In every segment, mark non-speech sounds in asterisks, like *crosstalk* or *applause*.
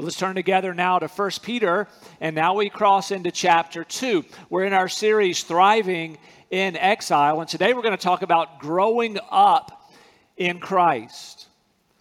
Well, let's turn together now to 1 Peter, and now we cross into chapter 2. We're in our series, Thriving in Exile, and today we're going to talk about growing up in Christ.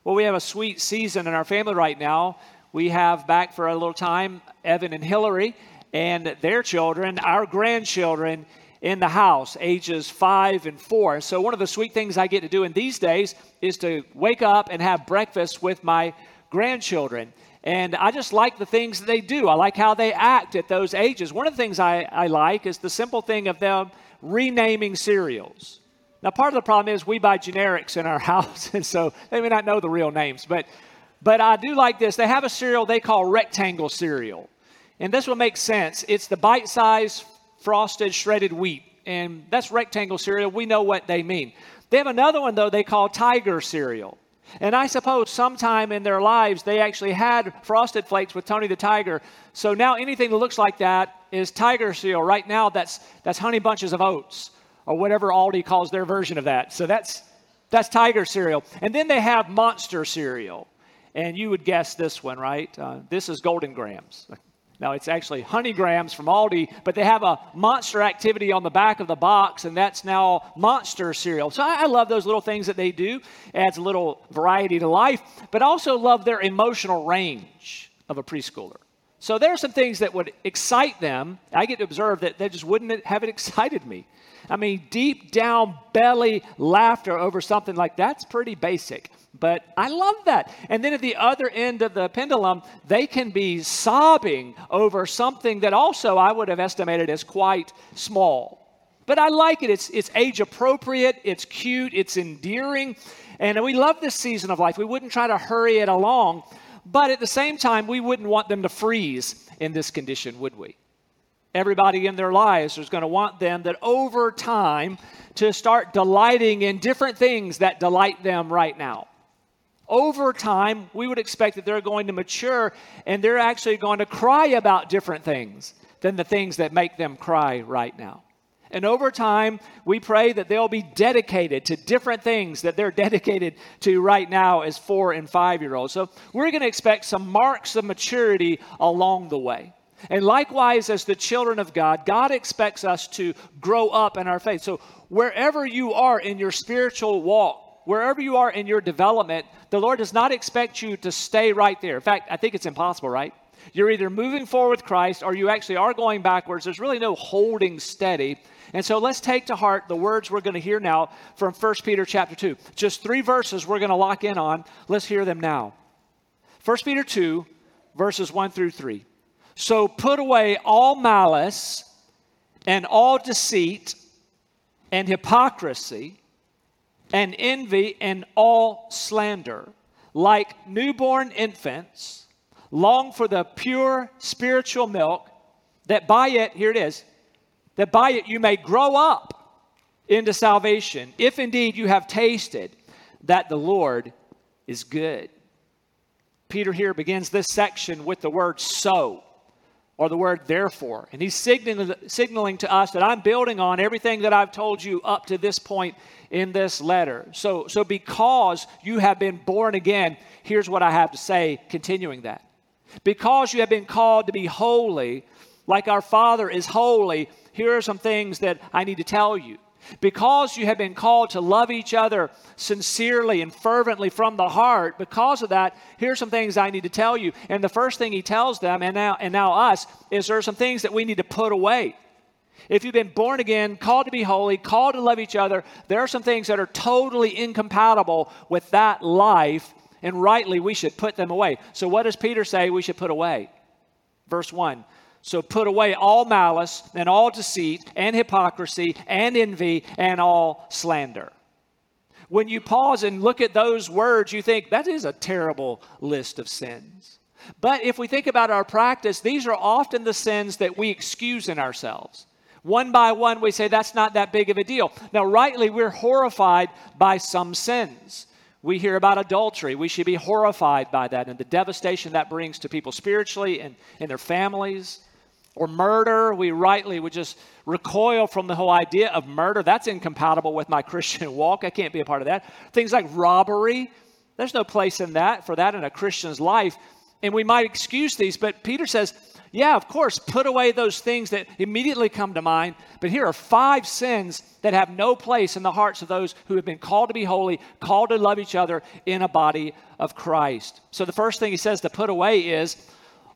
Well, we have a sweet season in our family right now. We have back for a little time Evan and Hillary and their children, our grandchildren in the house, ages five and four. So, one of the sweet things I get to do in these days is to wake up and have breakfast with my grandchildren. And I just like the things they do. I like how they act at those ages. One of the things I, I like is the simple thing of them renaming cereals. Now, part of the problem is we buy generics in our *laughs* house, and so they may not know the real names. But, but I do like this. They have a cereal they call rectangle cereal. And this will make sense. It's the bite sized frosted shredded wheat. And that's rectangle cereal. We know what they mean. They have another one, though, they call tiger cereal. And I suppose sometime in their lives they actually had frosted flakes with Tony the Tiger. So now anything that looks like that is tiger cereal. Right now that's that's honey bunches of oats or whatever Aldi calls their version of that. So that's that's tiger cereal. And then they have monster cereal. And you would guess this one, right? Uh, this is Golden Grahams. Now, it's actually Honeygrams from Aldi, but they have a monster activity on the back of the box, and that's now monster cereal. So I, I love those little things that they do. Adds a little variety to life, but also love their emotional range of a preschooler. So there are some things that would excite them. I get to observe that they just wouldn't have it *laughs* excited me. I mean, deep down belly laughter over something like that's pretty basic. But I love that. And then at the other end of the pendulum, they can be sobbing over something that also I would have estimated as quite small. But I like it. It's, it's age appropriate, it's cute, it's endearing. And we love this season of life. We wouldn't try to hurry it along. But at the same time, we wouldn't want them to freeze in this condition, would we? Everybody in their lives is going to want them that over time to start delighting in different things that delight them right now over time, we would expect that they're going to mature and they're actually going to cry about different things than the things that make them cry right now. And over time, we pray that they'll be dedicated to different things that they're *laughs* dedicated to right now as four and five year olds. So we're going to expect some marks of maturity along the way. And likewise, as the children of God, God expects us to grow up in our faith. So wherever you are in your spiritual walk, wherever you are in your development, the Lord does not expect you to stay right there. In fact, I think it's impossible, right? You're either moving forward with Christ or you actually are going backwards. There's really no holding steady. And so let's take to heart the words we're going to hear now from 1 Peter chapter 2. Just three verses we're going to lock in on. Let's hear them now. 1 Peter 2, verses 1 through 3. So put away all malice and all deceit and hypocrisy and envy and all slander. Like newborn infants, long for the pure spiritual milk, that by it, here it is, that by it you may grow up into salvation, if indeed you have tasted that the Lord is good. Peter here begins this section with the word so or the word therefore. And he's signaling, signaling to us that I'm building on everything that I've told you up to this point in this letter. So, so because you have been born again, here's what I have to say, continuing that. Because you have been called to be holy, like our Father is holy, here are some things that I need to tell you. Because you have been called to love each other sincerely and fervently from the heart, because of that, here's some things I need to tell you. And the first thing he tells them, and now, and now us, is there are some things that we need to put away. If you've been born again, called to be holy, called to love each other, there are some things that are totally incompatible with that life, and rightly we should put them away. So, what does Peter say we should put away? Verse 1 so put away all malice and all deceit and hypocrisy and envy and all slander. When you pause and look at those words, you think that is a terrible list of sins. But if we think about our practice, these are often the sins that we excuse in ourselves. One by one, we say that's not that big of a deal. Now, rightly, we're horrified by some sins. We hear about adultery. We should be horrified by that and the devastation that brings to people spiritually and in their families or murder. We rightly would just recoil from the whole idea of murder. That's incompatible with my *laughs* Christian walk. I can't be a part of that. Things like robbery, there's no place in that for that in a Christian's life. And we might excuse these, but Peter says, yeah, of course, put away those things that immediately come to mind. But here are five sins that have no place in the hearts of those who have been called to be holy, called to love each other in a body of Christ. So the first thing he says to put away is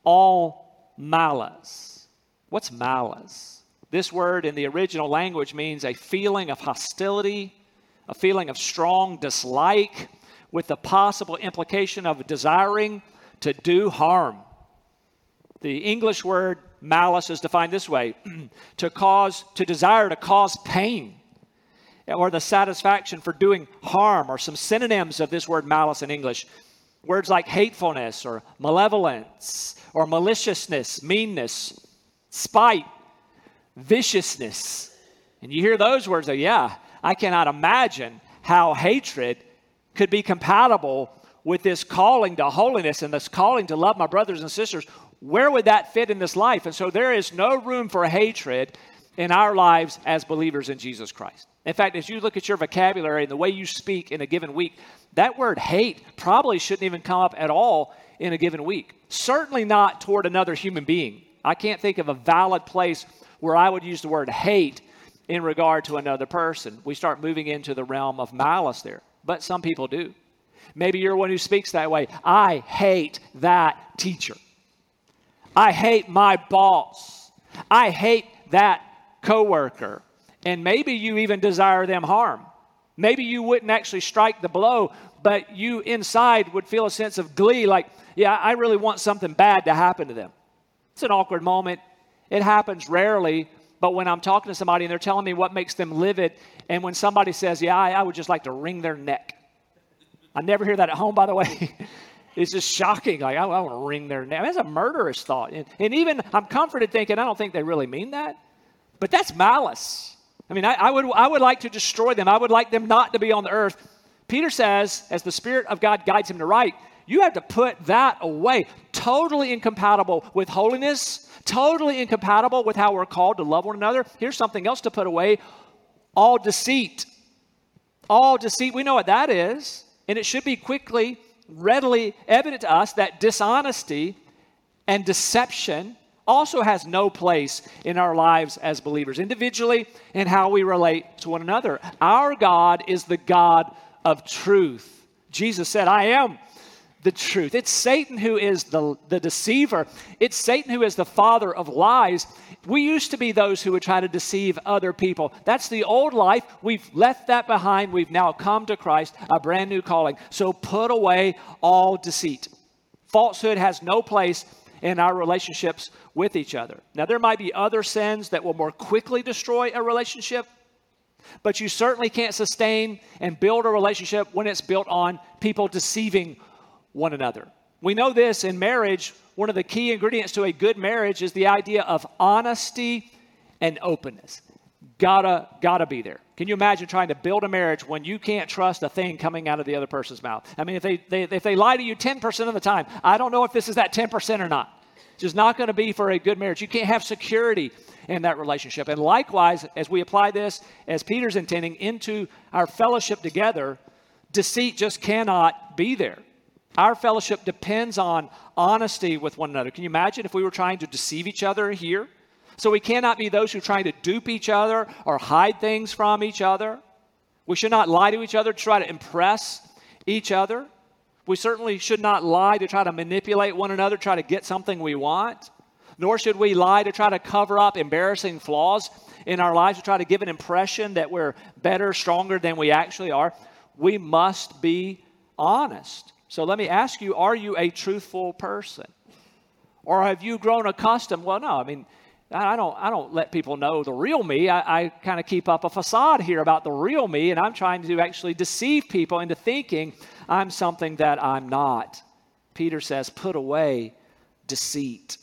all malice. What's malice? This word in the original language means a feeling of hostility, a feeling of strong dislike, with the possible implication of desiring to do harm. The English word malice is defined this way *clears throat* to cause, to desire to cause pain or the satisfaction for doing harm, or some synonyms of this word malice in English. Words like hatefulness or malevolence or maliciousness, meanness, spite, viciousness. And you hear those words, oh, yeah, I cannot imagine how hatred could be compatible with this calling to holiness and this calling to love my brothers and sisters where would that fit in this life? And so there is no room for hatred in our lives as believers in Jesus Christ. In fact, as you look at your vocabulary and the way you speak in a given week, that word hate probably shouldn't even come up at all in a given week. Certainly not toward another human being. I can't think of a valid place where I would use the word hate in regard to another person. We start moving into the realm of malice there, but some people do. Maybe you're one who speaks that way. I hate that teacher. I hate my boss. I hate that coworker. And maybe you even desire them harm. Maybe you wouldn't actually strike the blow, but you inside would feel a sense of glee like, yeah, I really want something bad to happen to them. It's an awkward moment. It happens rarely, but when I'm talking to somebody and they're telling me what makes them livid, and when somebody says, yeah, I, I would just like to wring their neck. I never hear that at home, by the way. *laughs* It's just shocking. Like, I, I want to wring their neck. That's a murderous thought. And, and, even I'm comforted thinking, I don't think they really mean that. But that's malice. I mean, I, I, would, I would like to destroy them. I would like them not to be on the earth. Peter says, as the Spirit of God guides him to write, you have to put that away. Totally incompatible with holiness, totally incompatible with how we're called to love one another. Here's something else to put away all deceit. All deceit. We know what that is. And it should be quickly readily evident to us that dishonesty and deception also has no place in our lives as believers, individually and how we relate to one another. Our God is the God of truth. Jesus said, I am the truth. It's Satan who is the, the deceiver, it's Satan who is the father of lies. We used to be those who would try to deceive other people. That's the old life. We've left that behind. We've now come to Christ, a brand new calling. So put away all deceit. Falsehood has no place in our relationships with each other. Now, there might be other sins that will more quickly destroy a relationship, but you certainly can't sustain and build a relationship when it's built on people deceiving one another. We know this in marriage. One of the key ingredients to a good marriage is the idea of honesty and openness. Gotta, gotta be there. Can you imagine trying to build a marriage when you can't trust a thing coming out of the other person's mouth? I mean, if they, they if they lie to you 10% of the time, I don't know if this is that 10% or not. It's just not going to be for a good marriage. You can't have security in that relationship. And likewise, as we apply this, as Peter's intending, into our fellowship together, deceit just cannot be there. Our fellowship depends on honesty with one another. Can you imagine if we were trying to deceive each other here? So we cannot be those who are trying to dupe each other or hide things from each other. We should not lie to each other to try to impress each other. We certainly should not lie to try to manipulate one another, try to get something we want. Nor should we lie to try to cover up embarrassing flaws in our lives, to try to give an impression that we're better, stronger than we actually are. We must be honest. So let me ask you are you a truthful person? Or have you grown accustomed? Well, no, I mean, I don't, I don't let people know the real me. I, I kind of keep up a facade here about the real me, and I'm trying to actually deceive people into thinking I'm something that I'm not. Peter says, put away deceit.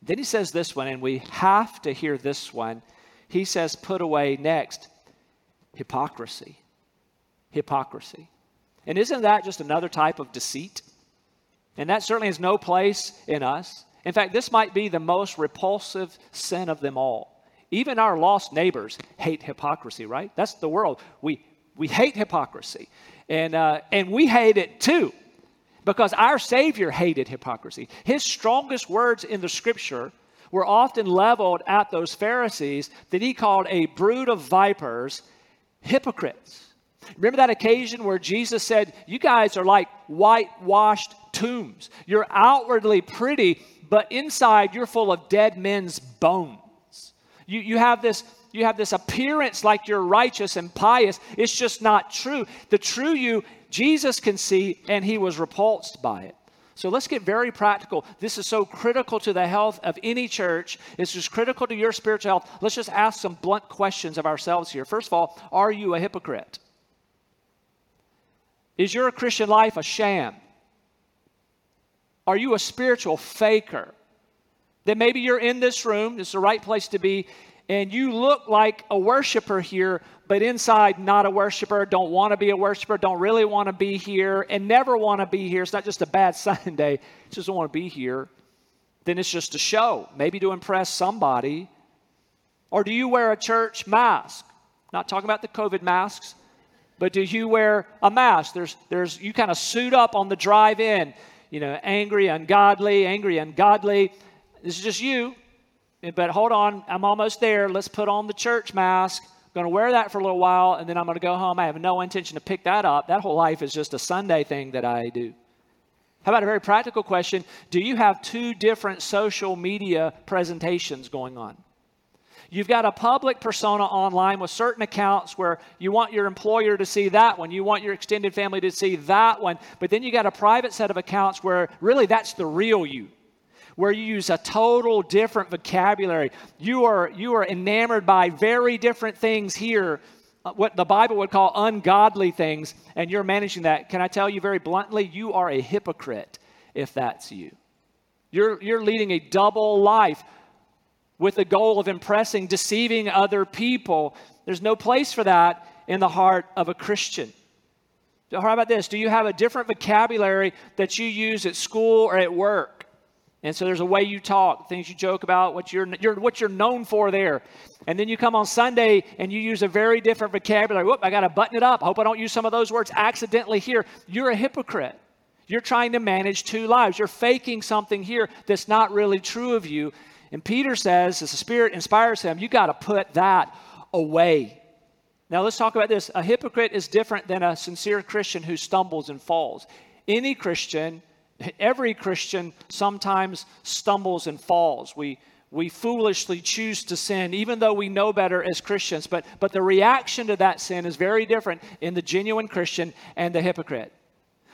Then he says this one, and we have to hear this one. He says, put away next hypocrisy. Hypocrisy. And isn't that just another type of deceit? And that certainly has no place in us. In fact, this might be the most repulsive sin of them all. Even our lost neighbors hate hypocrisy, right? That's the world. We, we hate hypocrisy. And, uh, and we hate it too. because our Savior hated hypocrisy. His strongest words in the scripture were often leveled at those Pharisees that he called a brood of vipers, hypocrites. Remember that occasion where Jesus said, You guys are like whitewashed tombs. You're outwardly pretty, but inside you're full of dead men's bones. You, you, have this, you have this appearance like you're righteous and pious. It's just not true. The true you, Jesus can see, and he was repulsed by it. So let's get very practical. This is so critical to the health of any church. It's just critical to your spiritual health. Let's just ask some blunt questions of ourselves here. First of all, are you a hypocrite? Is your Christian life a sham? Are you a spiritual faker? Then maybe you're in this room, it's the right place to be, and you look like a worshiper here, but inside not a worshiper, don't want to be a worshiper, don't really want to be here, and never want to be here. It's not just a bad *laughs* Sunday, just don't want to be here. Then it's just a show, maybe to impress somebody. Or do you wear a church mask? Not talking about the COVID masks, but do you wear a mask? There's, there's, you kind of suit up on the drive in, you know, angry, ungodly, angry, ungodly. This is just you. But hold on, I'm almost there. Let's put on the church mask. I'm going to wear that for a little while, and then I'm going to go home. I have no intention to pick that up. That whole life is just a Sunday thing that I do. How about a very practical question? Do you have two different social media presentations going on? You've got a public persona online with certain accounts where you want your employer to see that one, you want your extended family to see that one, but then you got a private set of accounts where really that's the real you where you use a total different vocabulary. You are, you are enamored by very different things here, uh, what the Bible would call ungodly things, and you're managing that. Can I tell you very bluntly, you are a hypocrite if that's you. You're, you're leading a double life with the goal of impressing, deceiving other people. There's no place for that in the heart of a Christian. how about this? Do you have a different vocabulary that you use at school or at work? And so there's a way you talk, things you joke about, what you're, you're, what you're known for there. And then you come on Sunday and you use a very different vocabulary. Whoop, I got to button it up. I hope I don't use some of those words accidentally here. You're a hypocrite. You're trying to manage two lives. You're faking something here that's not really true of you. And Peter says, as the Spirit inspires him, you got to put that away. Now let's talk about this. A hypocrite is different than a sincere Christian who stumbles and falls. Any Christian Every Christian sometimes stumbles and falls. We, we foolishly choose to sin, even though we know better as Christians. But, but the reaction to that sin is very different in the genuine Christian and the hypocrite.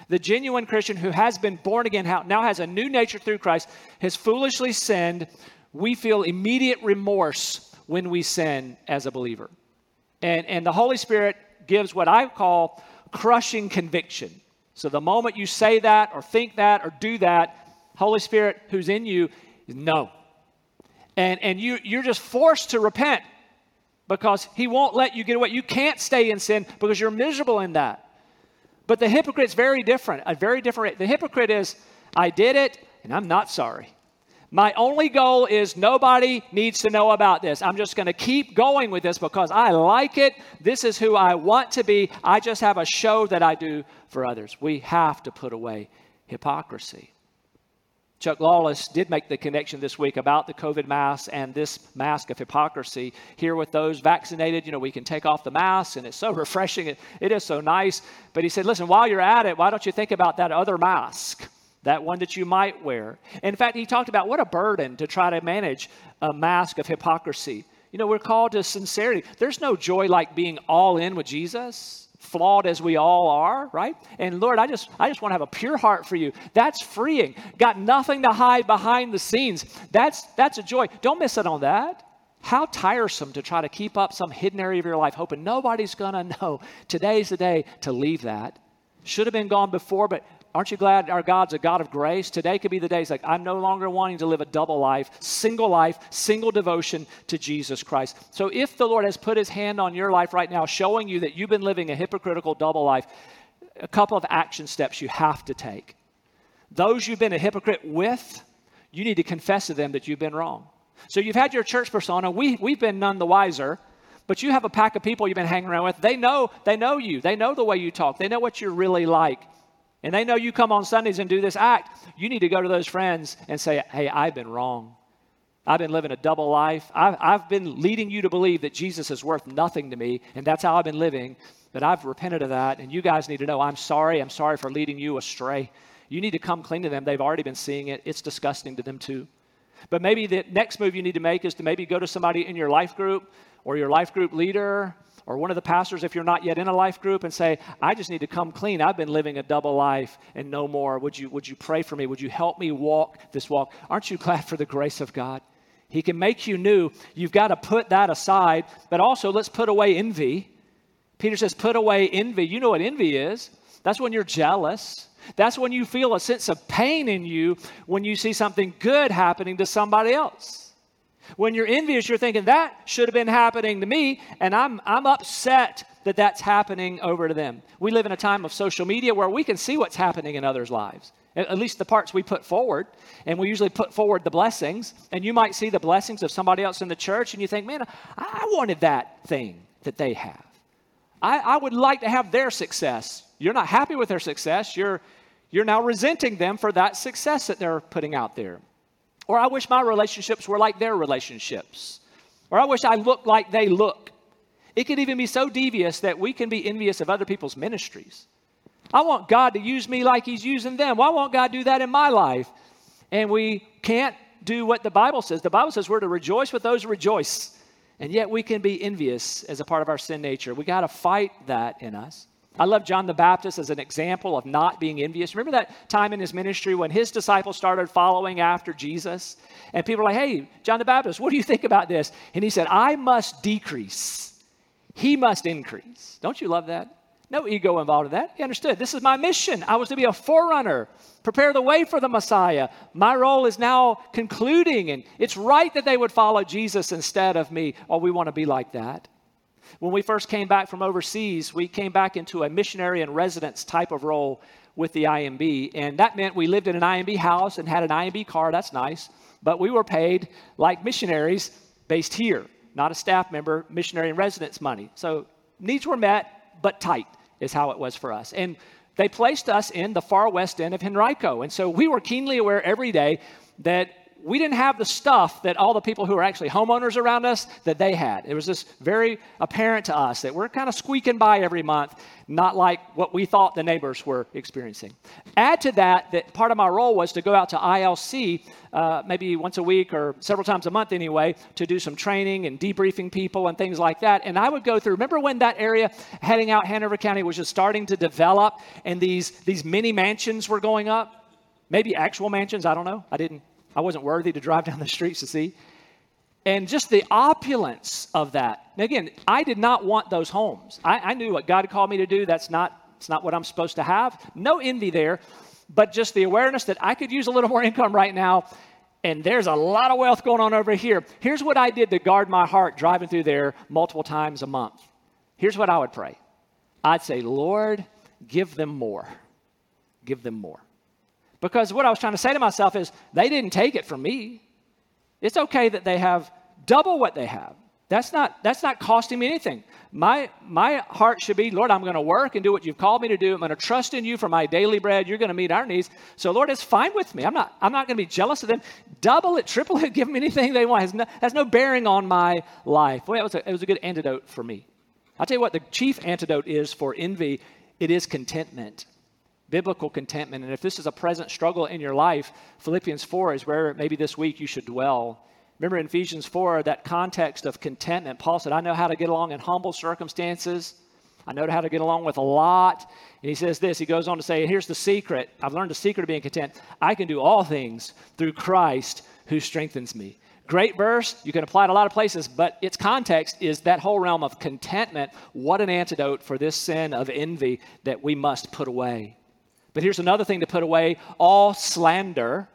The genuine Christian who has been born again, now has a new nature through Christ, has foolishly sinned. We feel immediate remorse when we sin as a believer. And, and the Holy Spirit gives what I call crushing conviction. So the moment you say that or think that or do that, Holy Spirit who's in you, is no. And, and you, you're just forced to repent because he won't let you get away. You can't stay in sin because you're miserable in that. But the hypocrite's very different. A very different. The hypocrite is, I did it and I'm not sorry. My only goal is nobody needs to know about this. I'm just going to keep going with this because I like it. This is who I want to be. I just have a show that I do for others. We have to put away hypocrisy. Chuck Lawless did make the connection this week about the COVID mask and this mask of hypocrisy. Here with those vaccinated, you know, we can take off the mask and it's so *laughs* refreshing. It, it is so nice. But he said, listen, while you're at it, why don't you think about that other mask? That one that you might wear. In fact, he talked about what a burden to try to manage a mask of hypocrisy. You know, we're called to sincerity. There's no joy like being all in with Jesus, flawed as we all are, right? And Lord, I just I just want to have a pure heart for you. That's freeing. Got nothing to hide behind the scenes. That's that's a joy. Don't miss it on that. How tiresome to try to keep up some hidden area of your life, hoping nobody's gonna *laughs* know. Today's the day to leave that. Should have been gone before, but Aren't you glad our God's a God of grace? Today could be the day. It's like, I'm no longer wanting to live a double life, single life, single devotion to Jesus Christ. So if the Lord has put his hand on your life right now, showing you that you've been living a hypocritical double life, a couple of action steps you have to take. Those you've been a hypocrite with, you need to confess to them that you've been wrong. So you've had your church persona. We, we've been none the wiser but you have a pack of people you've been hanging around with they know they know you they know the way you talk they know what you're really like and they know you come on Sundays and do this act, you need to go to those friends and say, Hey, I've been wrong. I've been living a double life. I've, I've been leading you to believe that Jesus is worth nothing to me, and that's how I've been living. But I've repented of that, and you guys need to know I'm sorry. I'm sorry for leading you astray. You need to come clean to them. They've already been seeing it, it's disgusting to them too. But maybe the next move you need to make is to maybe go to somebody in your life group or your life group leader or one of the pastors if you're not yet in a life group and say i just need to come clean. I've been living a double life and no more. Would you would you pray for me? Would you help me walk this walk? Aren't you *laughs* glad for the grace of god? He can make you new. You've got to put that aside but also let's put away envy. Peter says put away envy. You know what envy is. That's when you're jealous. That's when you feel a sense of pain in you when you see something good happening to somebody else. When you're envious, you're thinking, that should have been happening to me, and I'm, I'm upset that that's happening over to them. We live in a time of social media where we can see what's happening in others' lives, at least the parts we put forward, and we usually put forward the blessings. And you might see the blessings of somebody else in the church, and you think, man, I wanted that thing that they have. I, I would like to have their success. You're not happy with their success. You're, you're now resenting them for that success that they're putting out there. Or I wish my relationships were like their relationships. Or I wish I looked like they look. It could even be so devious that we can be envious of other people's ministries. I want God to use me like He's using them. Why won't God do that in my life? And we can't do what the Bible says. The Bible says we're to rejoice with those who rejoice. And yet we can be envious as a part of our sin nature. We got to fight that in us. I love John the Baptist as an example of not being envious. Remember that time in his ministry when his disciples started following after Jesus? And people were like, hey, John the Baptist, what do you think about this? And he said, I must decrease, he must increase. Don't you love that? No ego involved in that. He understood. This is my mission. I was to be a forerunner, prepare the way for the Messiah. My role is now concluding, and it's right that they would follow Jesus instead of me. Oh, we want to be like that. When we first came back from overseas, we came back into a missionary and residence type of role with the IMB. And that meant we lived in an IMB house and had an IMB car. That's nice. But we were paid like missionaries based here, not a staff member, missionary and residence money. So needs were met, but tight is how it was for us. And they placed us in the far west end of Henrico. And so we were keenly aware every day that we didn't have the stuff that all the people who are actually homeowners around us that they had. It was just very apparent to us that we're kind of squeaking by every month, not like what we thought the neighbors were experiencing. Add to that that part of my role was to go out to ILC uh, maybe once a week or several times a month anyway to do some training and debriefing people and things like that. And I would go through. Remember when that area heading out Hanover County was just starting to develop and these these mini mansions were going up? Maybe actual mansions. I don't know. I didn't I wasn't worthy to drive down the streets to see. And just the opulence of that. Now again, I did not want those homes. I, I knew what God called me to do. That's not, it's not what I'm supposed to have. No envy there, but just the awareness that I could use a little more *laughs* income right now. And there's a lot of wealth going on over here. Here's what I did to guard my heart driving through there multiple times a month. Here's what I would pray I'd say, Lord, give them more. Give them more. Because what I was trying to say to myself is, they didn't take it from me. It's okay that they have double what they have. That's not, that's not costing me anything. My, my heart should be, Lord, I'm going to work and do what you've called me to do. I'm going to trust in you for my daily bread. You're going to meet our needs. So, Lord, it's fine with me. I'm not, I'm not going to be jealous of them. Double it, triple it, *laughs* give them anything they want. It has no, has no bearing on my life. Well, it was, a, it was a good antidote for me. I'll tell you what the chief antidote is for envy it is contentment biblical contentment. And if this is a present struggle in your life, Philippians 4 is where maybe this week you should dwell. Remember in Ephesians 4, that context of contentment. Paul said, I know how to get along in humble circumstances. I know how to get along with a lot. And he says this, he goes on to say, here's the secret. I've learned the secret of being content. I can do all things through Christ who strengthens me. Great verse. You can apply it a lot of places, but its context is that whole realm of contentment. What an antidote for this sin of envy that we must put away. But here's another thing to put away all slander.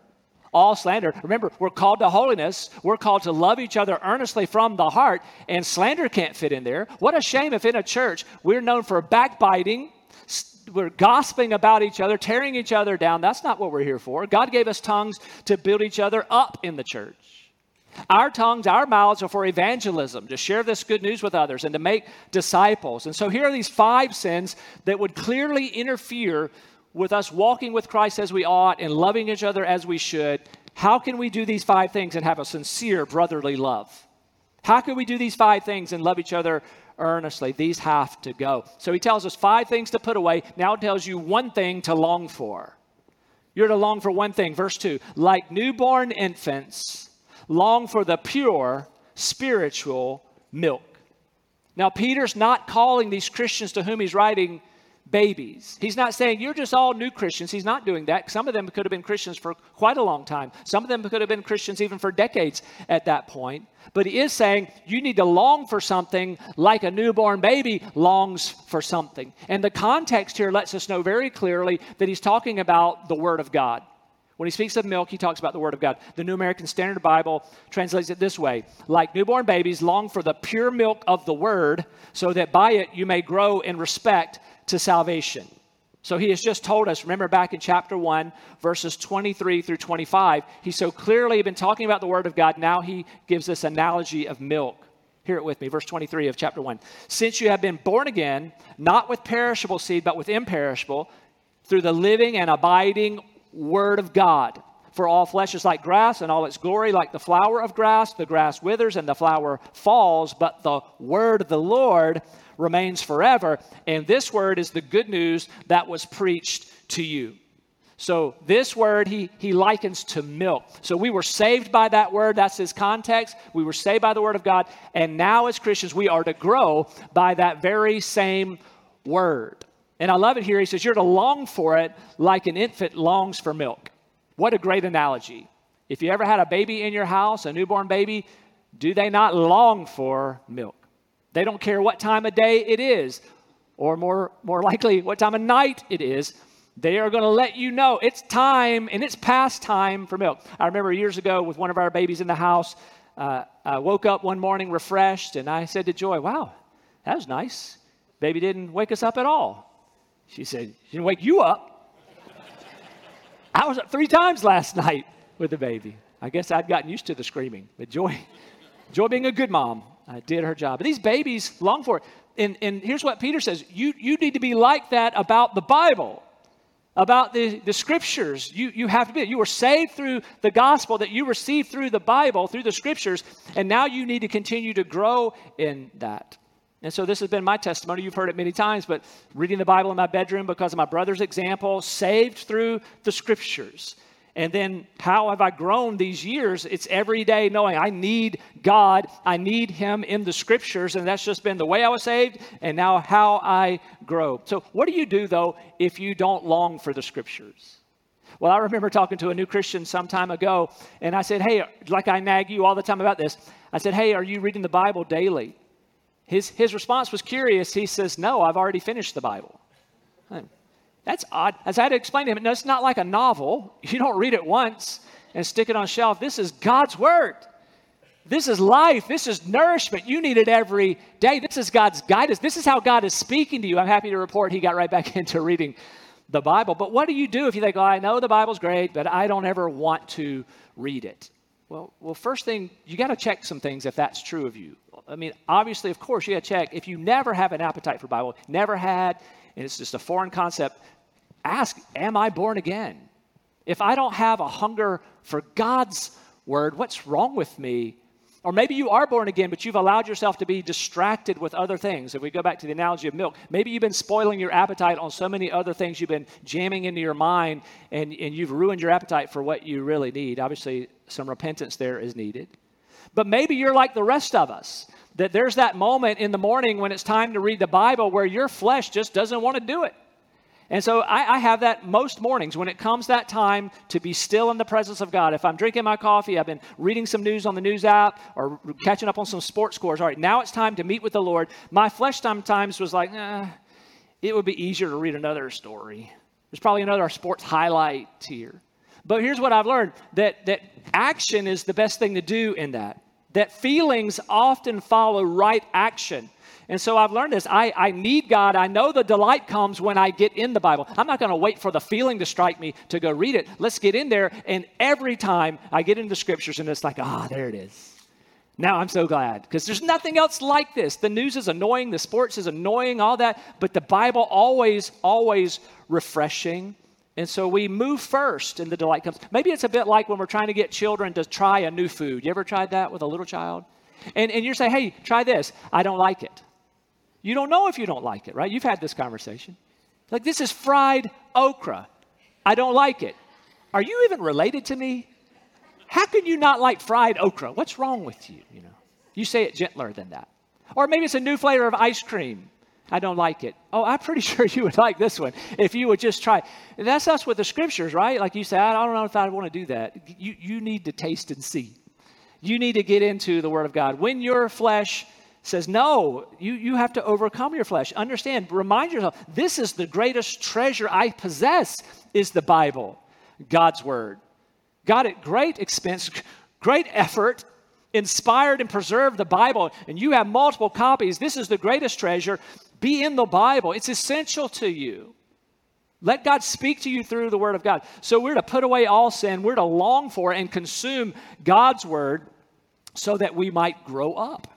All slander. Remember, we're called to holiness. We're called to love each other earnestly from the heart, and slander can't fit in there. What a shame if in a church we're known for backbiting, we're gossiping about each other, tearing each other down. That's not what we're here for. God gave us tongues to build each other up in the church. Our tongues, our mouths are for evangelism, to share this good news with others and to make disciples. And so here are these five sins that would clearly interfere with us walking with Christ as we ought and loving each other as we should, how can we do these five things and have a sincere brotherly love? How can we do these five things and love each other earnestly? These have to go. So he tells us five things to put away. Now tells you one thing to long for. You're to long for one thing. Verse 2 like newborn infants, long for the pure spiritual milk. Now, Peter's not calling these Christians to whom he's writing babies. He's not saying you're just all new Christians. He's not doing that. Some of them could have been Christians for quite a long time. Some of them could have been Christians even for decades at that point. But he is saying you need to long for something like a newborn baby longs for something. And the context here lets us know very clearly that he's talking about the Word of God. When he speaks of milk, he talks about the Word of God. The New American Standard Bible translates it this way Like newborn babies, long for the pure milk of the Word, so that by it you may grow in respect to salvation. So he has just told us, remember back in chapter 1, verses 23 through 25, he's so clearly been talking about the Word of God. Now he gives this analogy of milk. Hear it with me, verse 23 of chapter 1. Since you have been born again, not with perishable seed, but with imperishable, through the living and abiding Word of God. For all flesh is like grass, and all its glory like the flower of grass. The grass withers and the flower falls, but the Word of the Lord remains forever. And this word is the good news that was preached to you. So, this word he, he likens to milk. So, we were saved by that word. That's his context. We were saved by the word of God. And now, as Christians, we are to grow by that very same word. And I love it here. He says, You're to long for it like an infant longs for milk. What a great analogy. If you ever had a baby in your house, a newborn baby, do they not long for milk? They don't care what time of day it is, or more, more likely, what time of night it is. They are going to let you know it's time and it's past time for milk. I remember years ago with one of our babies in the house, uh, I woke up one morning refreshed and I said to Joy, Wow, that was nice. Baby didn't wake us up at all. She said, She didn't wake you up. I was up three times last *laughs* night with the baby. I guess I'd gotten used to the screaming, but Joy, *laughs* Joy being a good mom, uh, did her job. But these babies long for it. And, and here's what Peter says you, you need to be like that about the Bible, about the, the scriptures. You, you have to be. You were saved through the gospel that you received through the Bible, through the scriptures, and now you need to continue to grow in that. And so this has been my testimony. You've heard it many times, but reading the Bible in my bedroom because of my brother's example, saved through the scriptures. And then how have I grown these years? It's every day knowing I need God, I need Him in the scriptures, and that's just been the way I was saved, and now how I grow. So, what do you do though if you don't long for the scriptures? Well, I remember talking to a new Christian some time ago, and I said, Hey, like I nag you all the time about this, I said, Hey, are you reading the Bible daily? His, his response was curious. He says, No, I've already finished the Bible. That's odd. As I had to explain to him, no, it's not like a novel. *laughs* You don't read it once and stick it on a shelf. This is God's Word. This is life. This is nourishment. You need it every day. This is God's guidance. This is how God is speaking to you. I'm happy to report he got right back *laughs* into reading the Bible. But what do you do if you think, oh, I know the Bible's great, but I don't ever want to read it? Well, well first thing, you got to check some things if that's true of you. I mean, obviously, of course, you got to check. If you never have an appetite for Bible, never had, and it's just a foreign concept, ask, Am I born again? If I don't have a hunger for God's word, what's wrong with me? Or maybe you are born again, but you've allowed yourself to be distracted with other things. If we go back to the analogy of milk, maybe you've been spoiling your appetite on so many other things you've been jamming into your mind, and, and you've ruined your appetite for what you really need. Obviously, some repentance there is needed. But maybe you're like the rest of us, that there's that moment in the morning when it's time to read the Bible where your flesh just doesn't want to do it. And so I, I, have that most mornings when it comes that time to be still in the presence of God. If I'm drinking my coffee, I've been reading some news on the news app or catching up on some sports scores. All right, now it's time to meet with the Lord. My flesh sometimes was like, eh, it would be easier to read another story. There's probably another sports highlight here. But here's what I've learned that, that action is the best thing to do in that. That feelings often follow right action. And so I've learned this. I, I need God. I know the delight comes when I get in the Bible. I'm not going to wait for the feeling to strike me to go read it. Let's get in there. And every time I get into the scriptures, and it's like, ah, there it is. Now I'm so glad because there's nothing else like this. The news is annoying, the sports is annoying, all that, but the Bible always, always refreshing. And so we move first and the delight comes. Maybe it's a bit like when we're trying to get children to try a new food. You ever tried that with a little child? And, and you're saying, hey, try this. I don't like it. You don't know if you don't like it, right? You've had this conversation. Like, this is fried okra. I don't like it. Are you even related to me? How can you not like fried okra? What's wrong with you? You know, you say it gentler than that. Or maybe it's a new flavor of ice cream. I don't like it. Oh, I'm pretty *laughs* sure you would like this one if you would just try. That's us with the scriptures, right? Like you say, I don't know if I want to do that. You, you need to taste and see. You need to get into the Word of God. When your flesh says, no, you, you have to overcome your flesh. Understand, remind yourself, this is the greatest treasure I possess is the Bible, God's Word. God at great expense, great effort, inspired and preserved the Bible, and you have multiple copies. This is the greatest treasure. Be in the Bible, it's essential to you. Let God speak to you through the Word of God. So we're to put away all sin, we're to long for and consume God's Word so that we might grow up.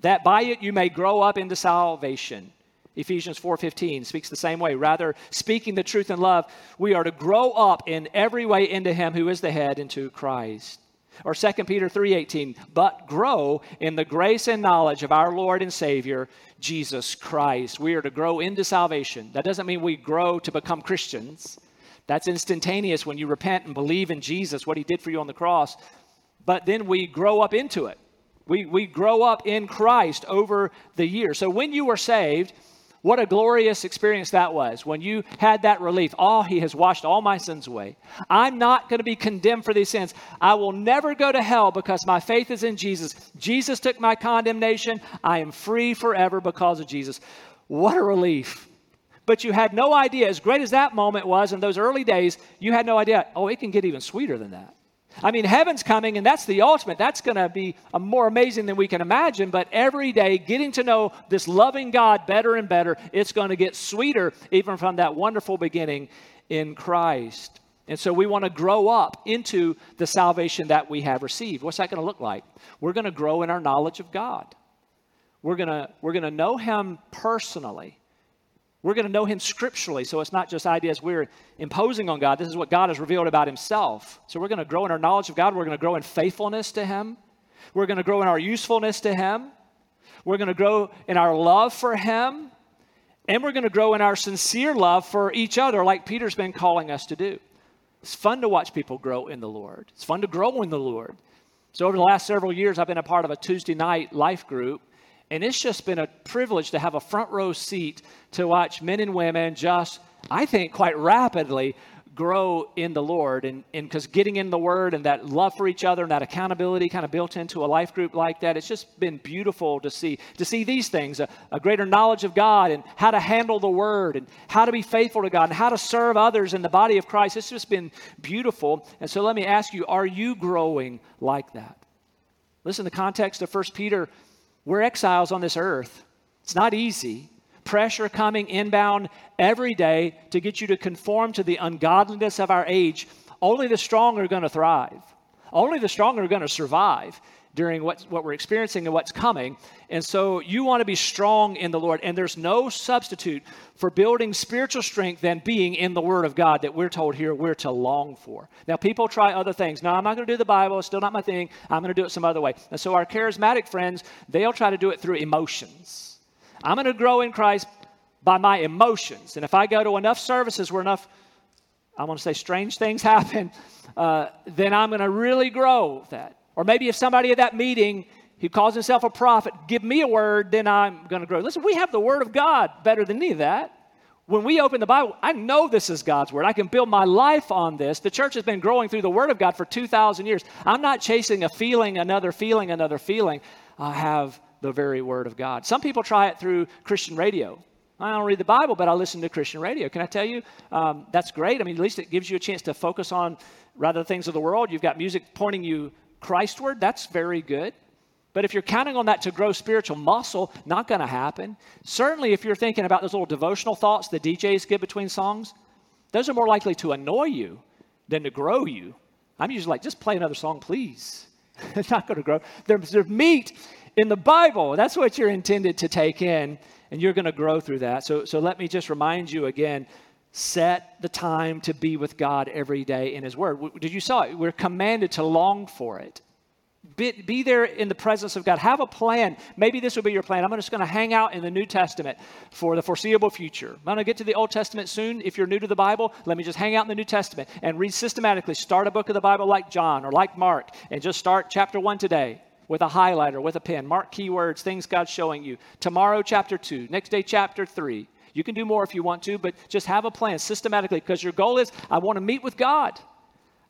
That by it you may grow up into salvation. Ephesians 4:15 speaks the same way. Rather, speaking the truth in love, we are to grow up in every way into him who is the head into Christ. Or 2 Peter 3:18, but grow in the grace and knowledge of our Lord and Savior Jesus Christ. We are to grow into salvation. That doesn't mean we grow to become Christians. That's instantaneous when you repent and believe in Jesus, what he did for you on the cross. But then we grow up into it. We, we grow up in Christ over the years. So when you were saved, what a glorious experience that was when you had that relief. Oh, he has washed all my sins away. I'm not going to be condemned for these sins. I will never go to hell because my faith is in Jesus. Jesus took my condemnation. I am free forever because of Jesus. What a relief. But you had no idea, as great as that moment was in those early days, you had no idea, oh, it can get even sweeter than that. I mean, heaven's coming, and that's the ultimate. That's going to be uh, more amazing than we can imagine. But every day, getting to know this loving God better and better, it's going to get sweeter, even from that wonderful beginning in Christ. And so we want to grow up into the salvation that we have received. What's that going to look like? We're going to grow in our knowledge of God. We're going to, we're going to know Him personally. We're going to know him scripturally, so it's not just ideas we're imposing on God. This is what God has revealed about himself. So we're going to grow in our knowledge of God. We're going to grow in faithfulness to him. We're going to grow in our usefulness to him. We're going to grow in our love for him. And we're going to grow in our sincere love for each other, like Peter's been calling us to do. It's fun to watch people grow in the Lord, it's fun to grow in the Lord. So, over the last several years, I've been a part of a Tuesday night life group and it's just been a privilege to have a front row seat to watch men and women just, I think, quite rapidly grow in the Lord. And because getting in the Word and that love for each other and that accountability kind of built into a life group like that, it's just been beautiful to see. To see these things a, a greater knowledge of God and how to handle the Word and how to be faithful to God and how to serve others in the body of Christ. It's just been beautiful. And so let me ask you are you growing like that? Listen, the context of 1 Peter we're exiles on this earth. It's not easy. Pressure coming inbound every day to get you to conform to the ungodliness of our age. Only the strong are going to thrive. Only the strong are going to survive during what, what we're experiencing and what's coming. And so you want to be strong in the Lord. And there's no substitute for building spiritual strength than being in the Word of God that we're told here we're to long for. Now, people try other things. No, I'm not going to do the Bible. It's still not my thing. I'm going to do it some other way. And so our charismatic friends, they'll try to do it through emotions. I'm going to grow in Christ by my emotions. And if I go to enough services where enough, I want to say strange things *laughs* happen, uh, then I'm going to really grow that. Or maybe if somebody at that meeting who calls himself a prophet, give me a word, then I'm going to grow. Listen, we have the word of God better than any of that. When we open the Bible, I know this is God's word. I can build my life on this. The church has been growing through the word of God for 2,000 years. I'm not chasing a feeling, another feeling, another feeling. I have the very word of God. Some people try it through Christian radio. I don't read the Bible, but I listen to Christian radio. Can I tell you, um, that's great. I mean, at least it gives you a chance to focus on rather things of the world. You've got music pointing you Christward, that's very good. But if you're counting on that to grow spiritual muscle, not going to happen. Certainly, if you're thinking about those little devotional thoughts the DJs give between songs, those are more likely to annoy you than to grow you. I'm usually like, just play another song, please. *laughs* it's not going to grow. There's, there's meat in the Bible. That's what you're intended to take in, and you're going to grow through that. So, so let me just remind you again set the time to be with God every day in His Word. Did you saw it? We're commanded to long for it. Be, be, there in the presence of God. Have a plan. Maybe this will be your plan. I'm just going to hang out in the New Testament for the foreseeable future. I'm going to get to the Old Testament soon. If you're new to the Bible, let me just hang out in the New Testament and read systematically. Start a book of the Bible like John or like Mark and just start chapter one today with a highlighter, with a pen. Mark keywords, things God's showing you. Tomorrow, chapter two. Next day, chapter three. You can do more if you want to, but just have a plan systematically because your goal is I want to meet with God.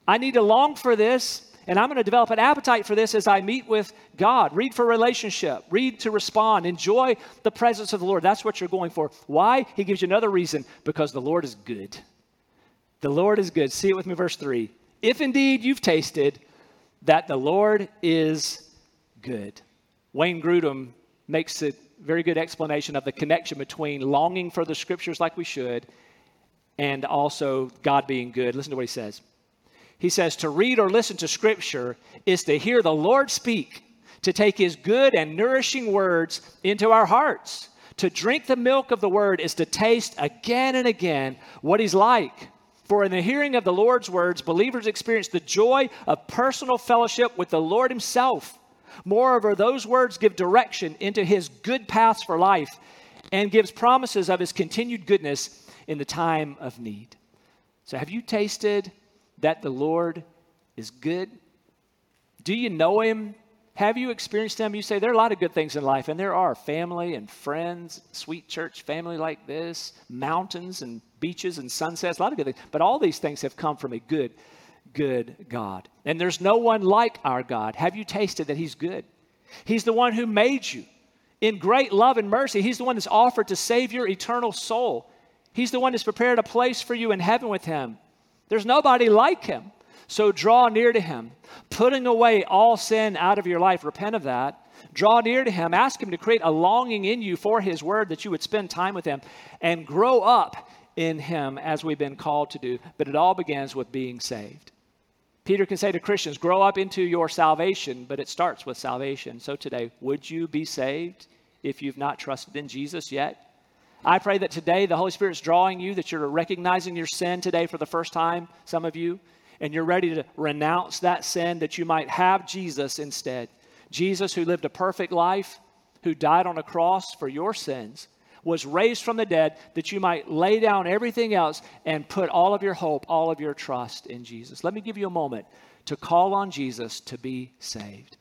I need to long for this and I'm going to develop an appetite for this as I meet with God. Read for relationship, read to respond, enjoy the presence of the Lord. That's what you're going for. Why? He gives you another reason because the Lord is good. The Lord is good. See it with me, verse 3. If indeed you've tasted that the Lord is good. Wayne Grudem makes a very good explanation of the connection between longing for the scriptures like we should and also God being good. Listen to what he says. He says to read or listen to Scripture is to hear the Lord speak, to take His good and nourishing words into our hearts. To drink the milk of the Word is to taste again and again what He's like. For in the hearing of the Lord's words, believers experience the joy of personal fellowship with the Lord Himself. Moreover, those words give direction into His good paths for life and gives promises of His continued goodness in the time of need. So, have you tasted that the Lord is good? Do you know Him? Have you experienced Him? You say there are a lot of good things in life, and there are family and friends, sweet church family like this, mountains and beaches and sunsets, a lot of good things. But all these things have come from a good, good God. And there's no one like our God. Have you tasted that He's good? He's the one who made you in great love and mercy. He's the one that's offered to save your eternal soul. He's the one that's prepared a place for you in heaven with Him. There's nobody like him. So draw near to him, putting away all sin out of your life. Repent of that. Draw near to him. Ask him to create a longing in you for his word that you would spend time with him and grow up in him as we've been called to do. But it all begins with being saved. Peter can say to Christians, grow up into your salvation, but it starts with salvation. So today, would you be saved if you've not trusted in Jesus yet? I pray that today the Holy Spirit's drawing you, that you're recognizing your sin today for the first time, some of you, and you're ready to renounce that sin that you might have Jesus instead. Jesus, who lived a perfect life, who died on a cross for your sins, was raised from the dead that you might lay down everything else and put all of your hope, all of your trust in Jesus. Let me give you a moment to call on Jesus to be saved.